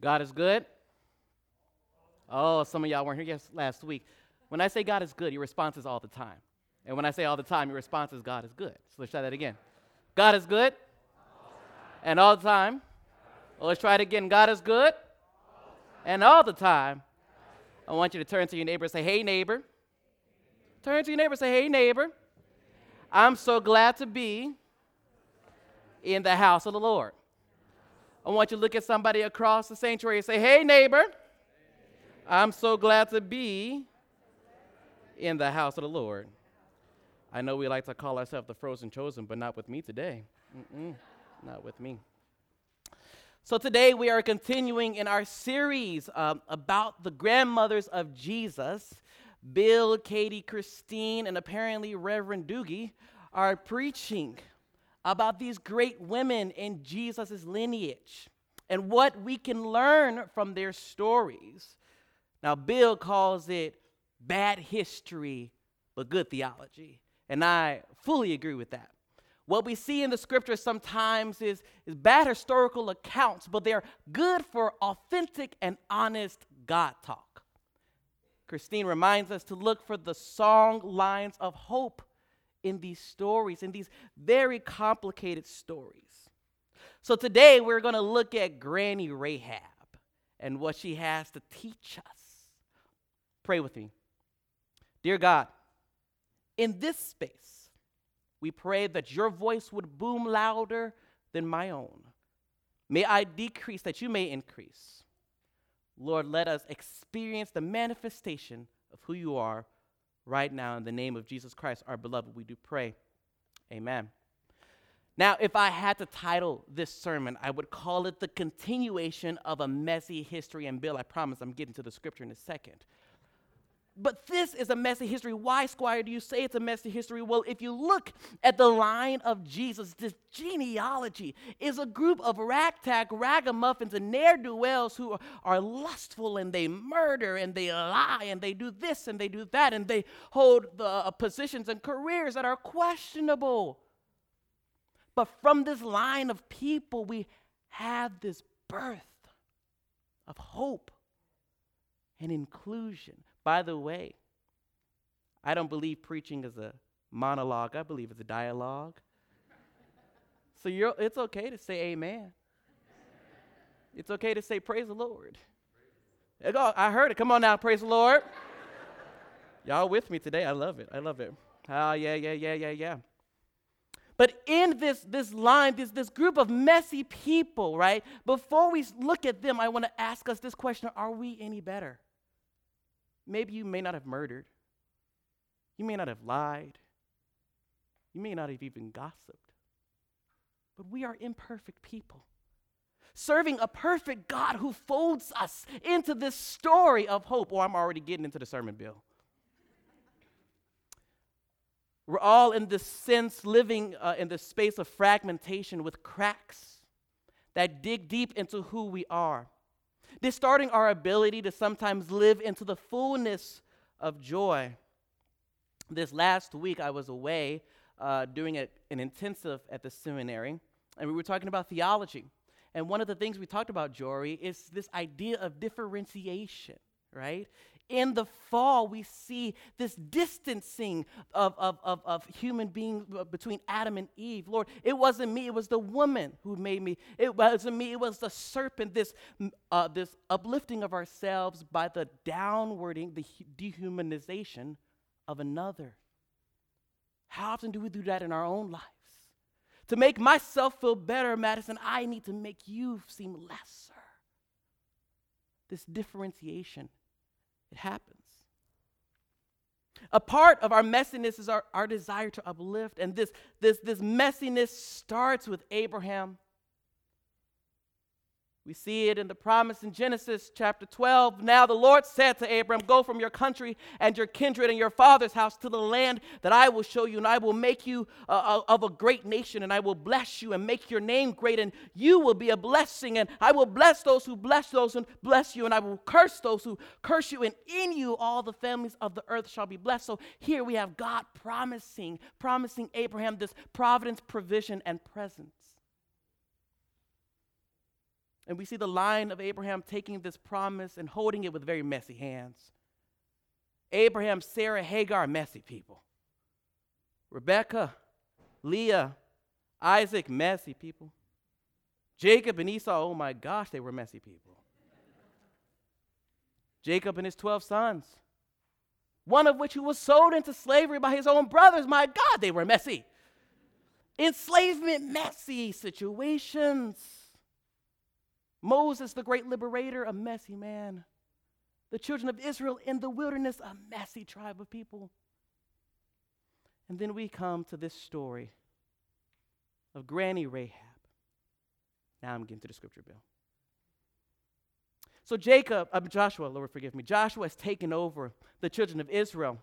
God is good. Oh, some of y'all weren't here last week. When I say God is good, your response is all the time. And when I say all the time, your response is God is good. So let's try that again. God is good. And all the time. Well, let's try it again. God is good. And all the time. I want you to turn to your neighbor and say, Hey, neighbor. Turn to your neighbor and say, Hey, neighbor. I'm so glad to be in the house of the Lord. I want you to look at somebody across the sanctuary and say, Hey, neighbor, I'm so glad to be in the house of the Lord. I know we like to call ourselves the frozen chosen, but not with me today. Mm-mm, not with me. So, today we are continuing in our series um, about the grandmothers of Jesus. Bill, Katie, Christine, and apparently Reverend Doogie are preaching about these great women in Jesus' lineage and what we can learn from their stories. Now, Bill calls it bad history, but good theology. And I fully agree with that. What we see in the scriptures sometimes is, is bad historical accounts, but they're good for authentic and honest God talk. Christine reminds us to look for the song lines of hope in these stories, in these very complicated stories. So today we're going to look at Granny Rahab and what she has to teach us. Pray with me. Dear God, in this space, we pray that your voice would boom louder than my own. May I decrease that you may increase. Lord, let us experience the manifestation of who you are right now in the name of Jesus Christ, our beloved. We do pray. Amen. Now, if I had to title this sermon, I would call it the continuation of a messy history. And Bill, I promise I'm getting to the scripture in a second. But this is a messy history. Why, Squire, do you say it's a messy history? Well, if you look at the line of Jesus, this genealogy is a group of ragtag ragamuffins and ne'er do wells who are lustful and they murder and they lie and they do this and they do that and they hold the uh, positions and careers that are questionable. But from this line of people, we have this birth of hope and inclusion. By the way, I don't believe preaching is a monologue, I believe it's a dialogue. So it's okay to say amen. It's okay to say praise the Lord. I heard it. Come on now, praise the Lord. Y'all with me today? I love it. I love it. Ah, yeah, yeah, yeah, yeah, yeah. But in this, this line, this, this group of messy people, right? Before we look at them, I want to ask us this question Are we any better? Maybe you may not have murdered. You may not have lied. You may not have even gossiped. But we are imperfect people. Serving a perfect God who folds us into this story of hope. Oh, I'm already getting into the sermon, Bill. We're all in this sense living uh, in the space of fragmentation with cracks that dig deep into who we are, distorting our ability to sometimes live into the fullness of joy. This last week, I was away uh, doing a, an intensive at the seminary, and we were talking about theology. And one of the things we talked about, Jory, is this idea of differentiation, right? In the fall, we see this distancing of, of, of, of human beings between Adam and Eve. Lord, it wasn't me, it was the woman who made me. It wasn't me, it was the serpent, this, uh, this uplifting of ourselves by the downwarding, the dehumanization of another. How often do we do that in our own lives? To make myself feel better, Madison, I need to make you seem lesser. This differentiation it happens. A part of our messiness is our, our desire to uplift, and this, this, this messiness starts with Abraham we see it in the promise in Genesis chapter 12. Now the Lord said to Abram, Go from your country and your kindred and your father's house to the land that I will show you, and I will make you uh, uh, of a great nation, and I will bless you and make your name great, and you will be a blessing. And I will bless those who bless those and bless you, and I will curse those who curse you, and in you all the families of the earth shall be blessed. So here we have God promising, promising Abraham this providence, provision, and presence. And we see the line of Abraham taking this promise and holding it with very messy hands. Abraham, Sarah, Hagar, messy people. Rebecca, Leah, Isaac, messy people. Jacob and Esau, oh my gosh, they were messy people. Jacob and his 12 sons, one of which who was sold into slavery by his own brothers. My God, they were messy. Enslavement, messy situations. Moses, the great liberator, a messy man. The children of Israel in the wilderness, a messy tribe of people. And then we come to this story of Granny Rahab. Now I'm getting to the scripture, Bill. So Jacob, uh, Joshua, Lord forgive me, Joshua has taken over the children of Israel.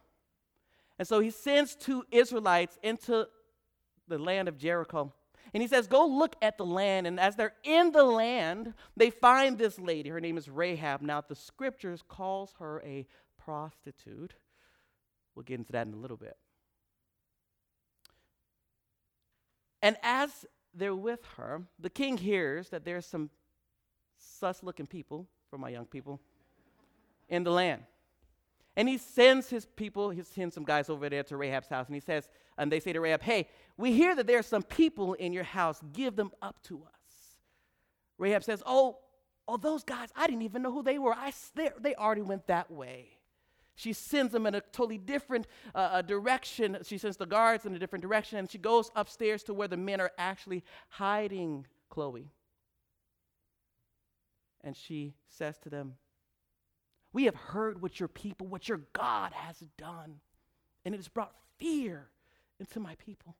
And so he sends two Israelites into the land of Jericho. And he says, Go look at the land. And as they're in the land, they find this lady. Her name is Rahab. Now, the scriptures calls her a prostitute. We'll get into that in a little bit. And as they're with her, the king hears that there's some sus looking people, for my young people, in the land. And he sends his people, he sends some guys over there to Rahab's house, and he says, and they say to Rahab, Hey, we hear that there are some people in your house. Give them up to us. Rahab says, Oh, oh, those guys, I didn't even know who they were. I, they, already went that way. She sends them in a totally different uh, uh, direction. She sends the guards in a different direction, and she goes upstairs to where the men are actually hiding Chloe. And she says to them, We have heard what your people, what your God has done, and it has brought fear into my people.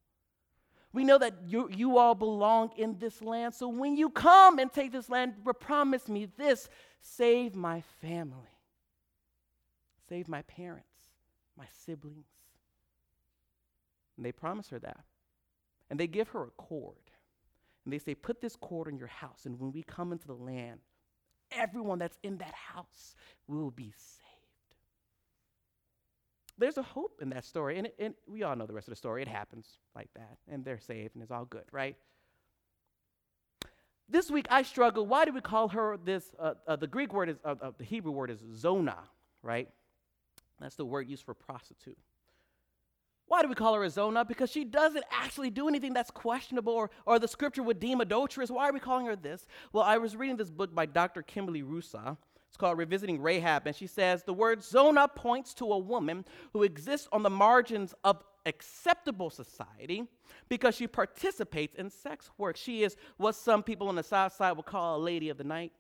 We know that you, you all belong in this land, so when you come and take this land, promise me this save my family. Save my parents, my siblings. And they promise her that. And they give her a cord. And they say, Put this cord in your house, and when we come into the land, everyone that's in that house will be saved. There's a hope in that story, and, it, and we all know the rest of the story. It happens like that, and they're saved, and it's all good, right? This week I struggled. Why do we call her this? Uh, uh, the Greek word is, uh, uh the Hebrew word is zona, right? That's the word used for prostitute. Why do we call her a zona? Because she doesn't actually do anything that's questionable or, or the scripture would deem adulterous. Why are we calling her this? Well, I was reading this book by Dr. Kimberly Russaw. It's called Revisiting Rahab, and she says the word zona points to a woman who exists on the margins of acceptable society because she participates in sex work. She is what some people on the south side would call a lady of the night.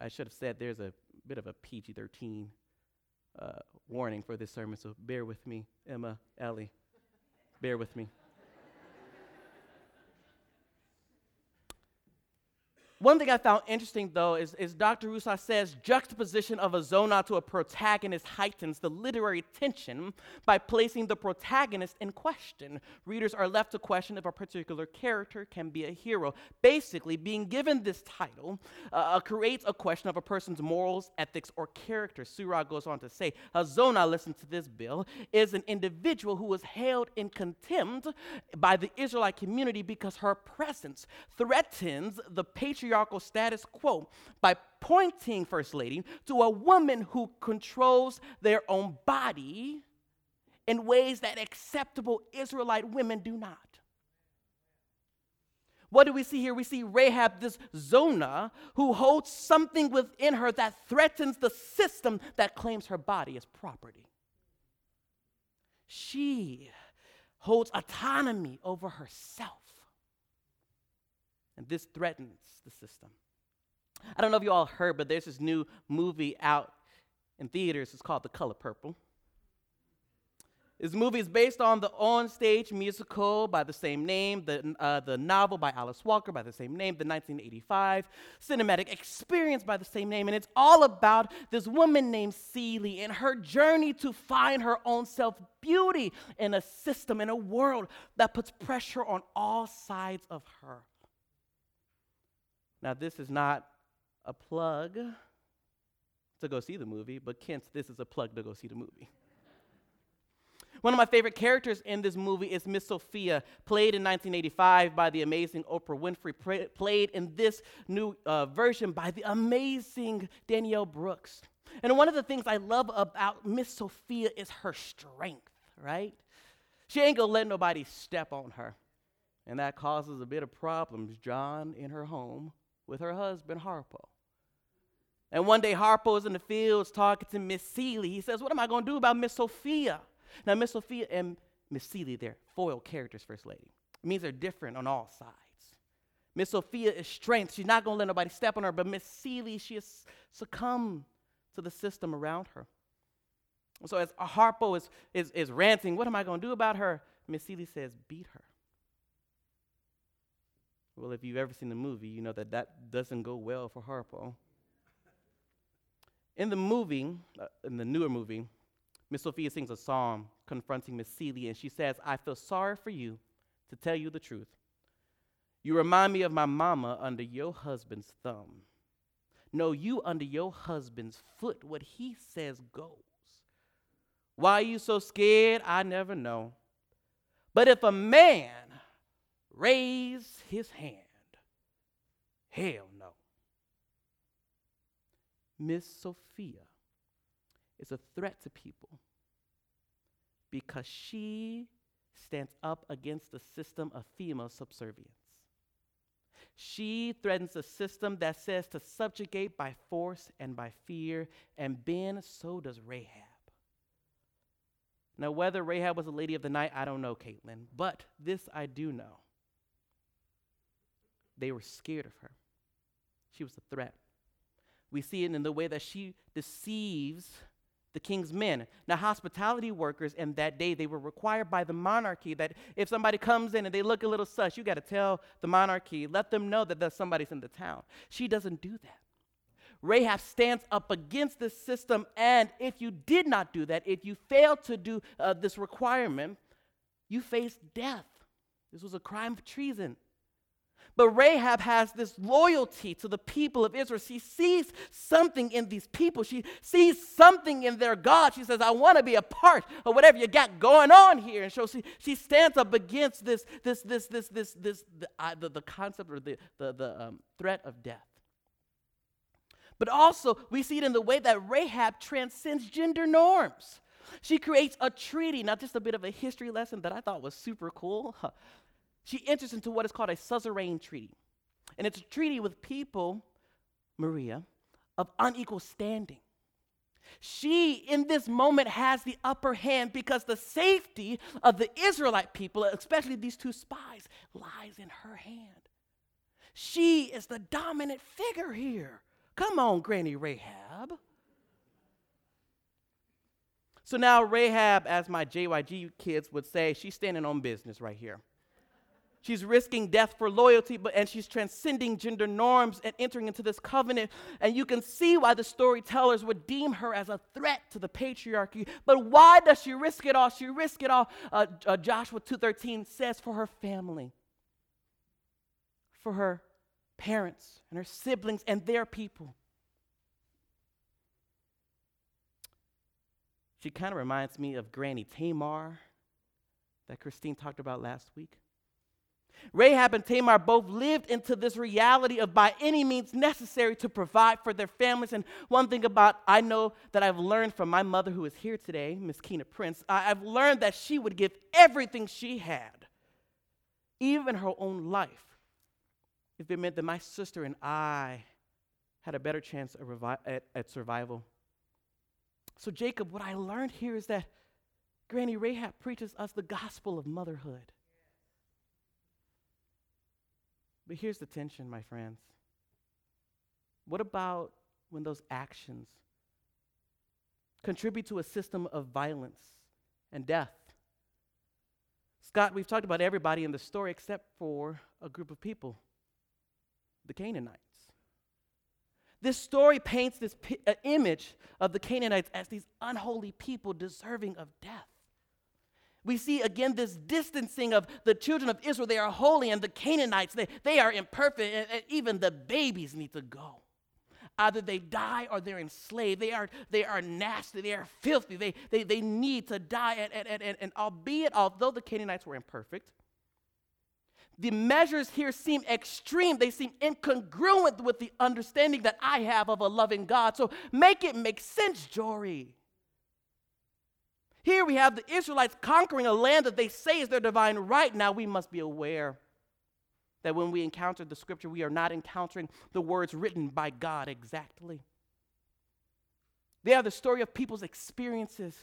I should have said there's a bit of a PG 13 uh, warning for this sermon, so bear with me, Emma, Ellie. Bear with me. One thing I found interesting, though, is, is Dr. Russaw says juxtaposition of a zona to a protagonist heightens the literary tension by placing the protagonist in question. Readers are left to question if a particular character can be a hero. Basically, being given this title uh, uh creates a question of a person's morals, ethics, or character. Surah goes on to say, a zona, listen to this, Bill, is an individual who was held in contempt by the Israelite community because her presence threatens the patriarchal patriarchal status quo by pointing, First Lady, to a woman who controls their own body in ways that acceptable Israelite women do not. What do we see here? We see Rahab, this Zona, who holds something within her that threatens the system that claims her body as property. She holds autonomy over herself. And this threatens the system. I don't know if you all heard, but there's this new movie out in theaters. It's called The Color Purple. This movie is based on the on-stage musical by the same name, the, uh, the novel by Alice Walker by the same name, the 1985 cinematic experience by the same name, and it's all about this woman named Celie and her journey to find her own self-beauty in a system, in a world that puts pressure on all sides of her. Now, this is not a plug to go see the movie, but Kent, this is a plug to go see the movie. One of my favorite characters in this movie is Miss Sofia, played in 1985 by the amazing Oprah Winfrey, played in this new uh, version by the amazing Danielle Brooks. And one of the things I love about Miss Sofia is her strength, right? She ain't gonna let nobody step on her. And that causes a bit of problems, John, in her home with her husband, Harpo. And one day, Harpo is in the fields talking to Miss Celie. He says, What am I gonna do about Miss Sofia? Now, Miss Sofia and Miss Celie, they're foil characters, First Lady. It means they're different on all sides. Miss Sofia is strength. She's not gonna let nobody step on her, but Miss Celie, she has succumbed to the system around her. So as Harpo is, is, is ranting, what am I going to do about her? Miss Celie says, beat her. Well, if you've ever seen the movie, you know that that doesn't go well for Harpo. In the movie, uh, in the newer movie, Miss Sofia sings a song confronting Miss Celia, and she says, I feel sorry for you to tell you the truth. You remind me of my mama under your husband's thumb. No, you under your husband's foot. What he says goes. Why are you so scared? I never know. But if a man raise his hand, hell no. Miss Sofia is a threat to people because she stands up against the system of female subservience. She threatens a system that says to subjugate by force and by fear, and Ben, so does Rahab. Now, whether Rahab was a lady of the night, I don't know, Caitlin, but this I do know. They were scared of her. She was a threat. We see it in the way that she deceives the king's men. Now, hospitality workers in that day, they were required by the monarchy that if somebody comes in and they look a little sus, you got to tell the monarchy, let them know that there's somebody's in the town. She doesn't do that. Rahab stands up against this system, and if you did not do that, if you failed to do uh, this requirement, you face death. This was a crime of treason. But Rahab has this loyalty to the people of Israel. She sees something in these people. She sees something in their God. She says, I want to be a part of whatever you got going on here. And so she, she stands up against this, this, this, this, this, this, the, uh, the, the concept or the, the, the um, threat of death. But also, we see it in the way that Rahab transcends gender norms. She creates a treaty, not just a bit of a history lesson that I thought was super cool she enters into what is called a suzerain treaty. And it's a treaty with people, Maria, of unequal standing. She, in this moment, has the upper hand because the safety of the Israelite people, especially these two spies, lies in her hand. She is the dominant figure here. Come on, Granny Rahab. So now, Rahab, as my JYG kids would say, she's standing on business right here. She's risking death for loyalty, but and she's transcending gender norms and entering into this covenant. And you can see why the storytellers would deem her as a threat to the patriarchy. But why does she risk it all? She risked it all. Uh, uh, Joshua 2:13 says for her family, for her parents and her siblings and their people. She kind of reminds me of Granny Tamar that Christine talked about last week. Rahab and Tamar both lived into this reality of by any means necessary to provide for their families. And one thing about I know that I've learned from my mother who is here today, Miss Keena Prince, I've learned that she would give everything she had, even her own life, if it meant that my sister and I had a better chance at, revi- at, at survival. So, Jacob, what I learned here is that Granny Rahab preaches us the gospel of motherhood. But here's the tension, my friends. What about when those actions contribute to a system of violence and death? Scott, we've talked about everybody in the story except for a group of people the Canaanites. This story paints this p- uh, image of the Canaanites as these unholy people deserving of death. We see again this distancing of the children of Israel. They are holy, and the Canaanites, they, they are imperfect, and, and even the babies need to go. Either they die or they're enslaved. They are, they are nasty. They are filthy. They, they, they need to die. And, and, and, and albeit, although the Canaanites were imperfect, the measures here seem extreme. They seem incongruent with the understanding that I have of a loving God. So make it make sense, Jory. Here we have the Israelites conquering a land that they say is their divine right. Now we must be aware that when we encounter the scripture, we are not encountering the words written by God exactly. They are the story of people's experiences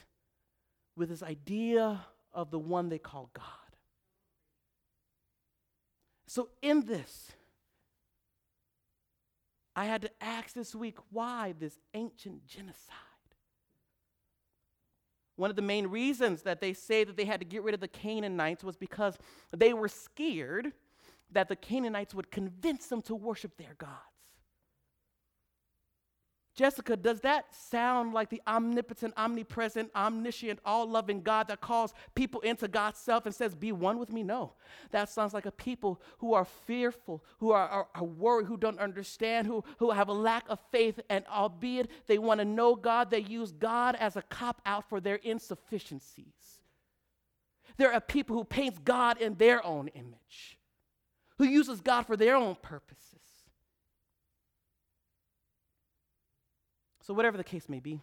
with this idea of the one they call God. So, in this, I had to ask this week why this ancient genocide? One of the main reasons that they say that they had to get rid of the Canaanites was because they were scared that the Canaanites would convince them to worship their gods. Jessica, does that sound like the omnipotent, omnipresent, omniscient, all loving God that calls people into God's self and says, Be one with me? No. That sounds like a people who are fearful, who are, are, are worried, who don't understand, who, who have a lack of faith, and albeit they want to know God, they use God as a cop out for their insufficiencies. There are people who paint God in their own image, who uses God for their own purposes. So, whatever the case may be,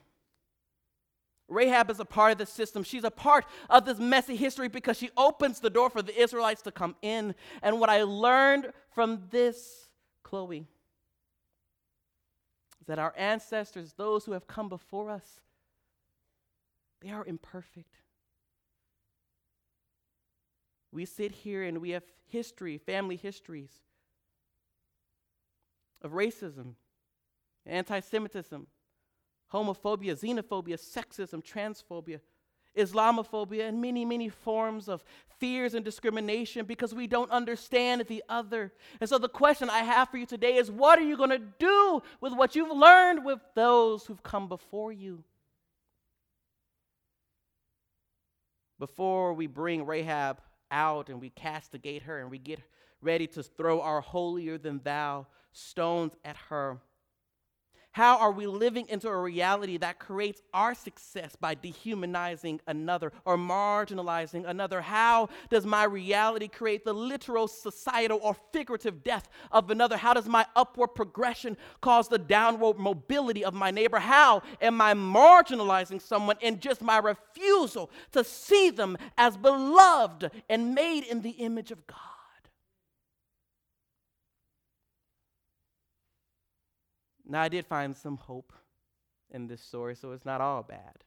Rahab is a part of the system. She's a part of this messy history because she opens the door for the Israelites to come in. And what I learned from this, Chloe, is that our ancestors, those who have come before us, they are imperfect. We sit here and we have history, family histories of racism, anti Semitism, homophobia, xenophobia, sexism, transphobia, Islamophobia, and many, many forms of fears and discrimination because we don't understand the other. And so, the question I have for you today is what are you going to do with what you've learned with those who've come before you? Before we bring Rahab out and we castigate her and we get ready to throw our holier than thou stones at her, how are we living into a reality that creates our success by dehumanizing another or marginalizing another? How does my reality create the literal, societal, or figurative death of another? How does my upward progression cause the downward mobility of my neighbor? How am I marginalizing someone in just my refusal to see them as beloved and made in the image of God? Now, I did find some hope in this story, so it's not all bad.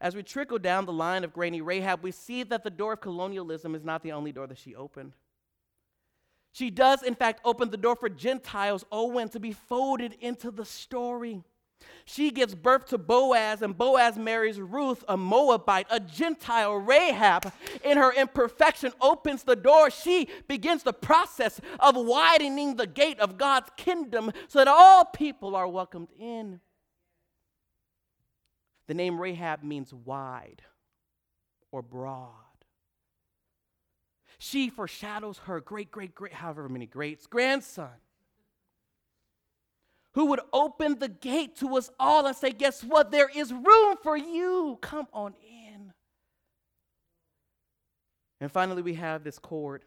As we trickle down the line of Granny Rahab, we see that the door of colonialism is not the only door that she opened. She does, in fact, open the door for Gentiles, oh, Owen, to be folded into the story. She gives birth to Boaz, and Boaz marries Ruth, a Moabite, a Gentile. Rahab, in her imperfection, opens the door. She begins the process of widening the gate of God's kingdom so that all people are welcomed in. The name Rahab means wide or broad. She foreshadows her great, great, great, however many greats, grandson who would open the gate to us all and say, Guess what? There is room for you. Come on in. And finally, we have this cord.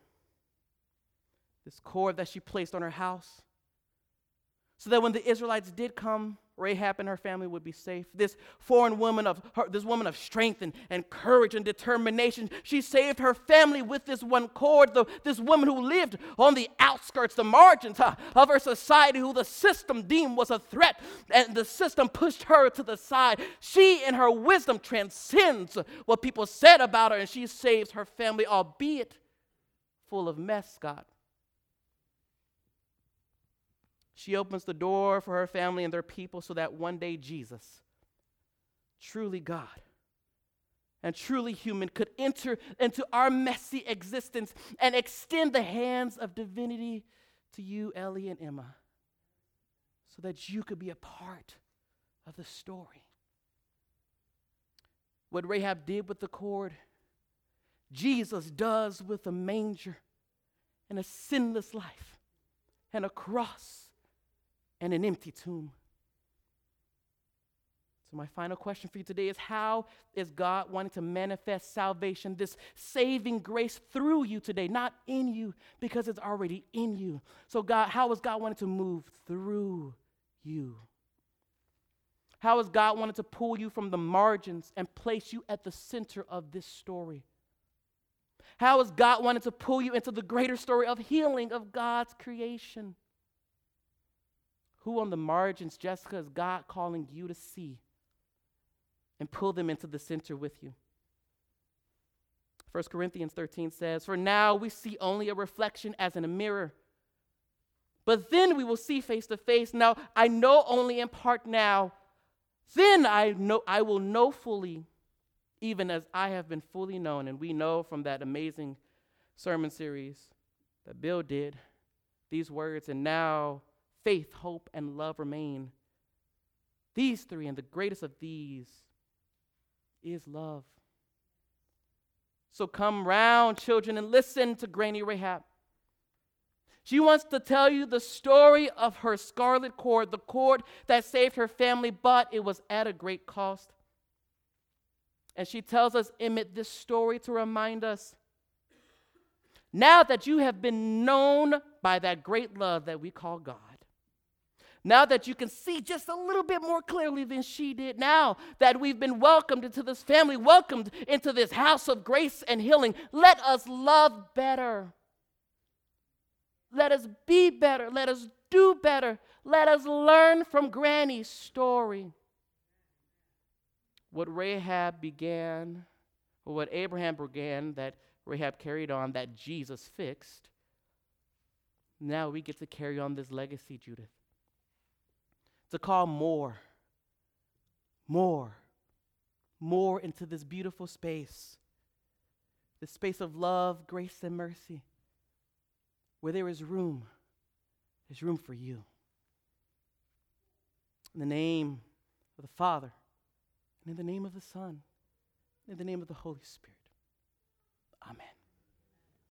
This cord that she placed on her house. So that when the Israelites did come Rahab and her family would be safe. This foreign woman of her, this woman of strength and, and courage and determination, she saved her family with this one cord. The, this woman who lived on the outskirts, the margins huh, of her society, who the system deemed was a threat, and the system pushed her to the side. She, in her wisdom, transcends what people said about her, and she saves her family, albeit full of mess, God. She opens the door for her family and their people so that one day Jesus, truly God and truly human, could enter into our messy existence and extend the hands of divinity to you, Ellie and Emma, so that you could be a part of the story. What Rahab did with the cord, Jesus does with a manger and a sinless life and a cross and an empty tomb. So, my final question for you today is How is God wanting to manifest salvation, this saving grace through you today, not in you, because it's already in you? So, God, how is God wanting to move through you? How is God wanting to pull you from the margins and place you at the center of this story? How is God wanting to pull you into the greater story of healing of God's creation? Who on the margins, Jessica, is God calling you to see? and pull them into the center with you. 1 Corinthians 13 says, For now we see only a reflection as in a mirror, but then we will see face to face. Now I know only in part now, then I, know, I will know fully, even as I have been fully known. And we know from that amazing sermon series that Bill did these words, and now faith, hope, and love remain. These three, and the greatest of these is love. So come round, children, and listen to Granny Rahab. She wants to tell you the story of her scarlet cord, the cord that saved her family, but it was at a great cost. And she tells us, Emmett, this story to remind us now that you have been known by that great love that we call God, now that you can see just a little bit more clearly than she did, now that we've been welcomed into this family, welcomed into this house of grace and healing, let us love better. Let us be better. Let us do better. Let us learn from Granny's story. What Rahab began, or what Abraham began, that Rahab carried on, that Jesus fixed, now we get to carry on this legacy, Judith to call more, more, more into this beautiful space, this space of love, grace, and mercy, where there is room, there's room for you. In the name of the Father, and in the name of the Son, and in the name of the Holy Spirit. Amen.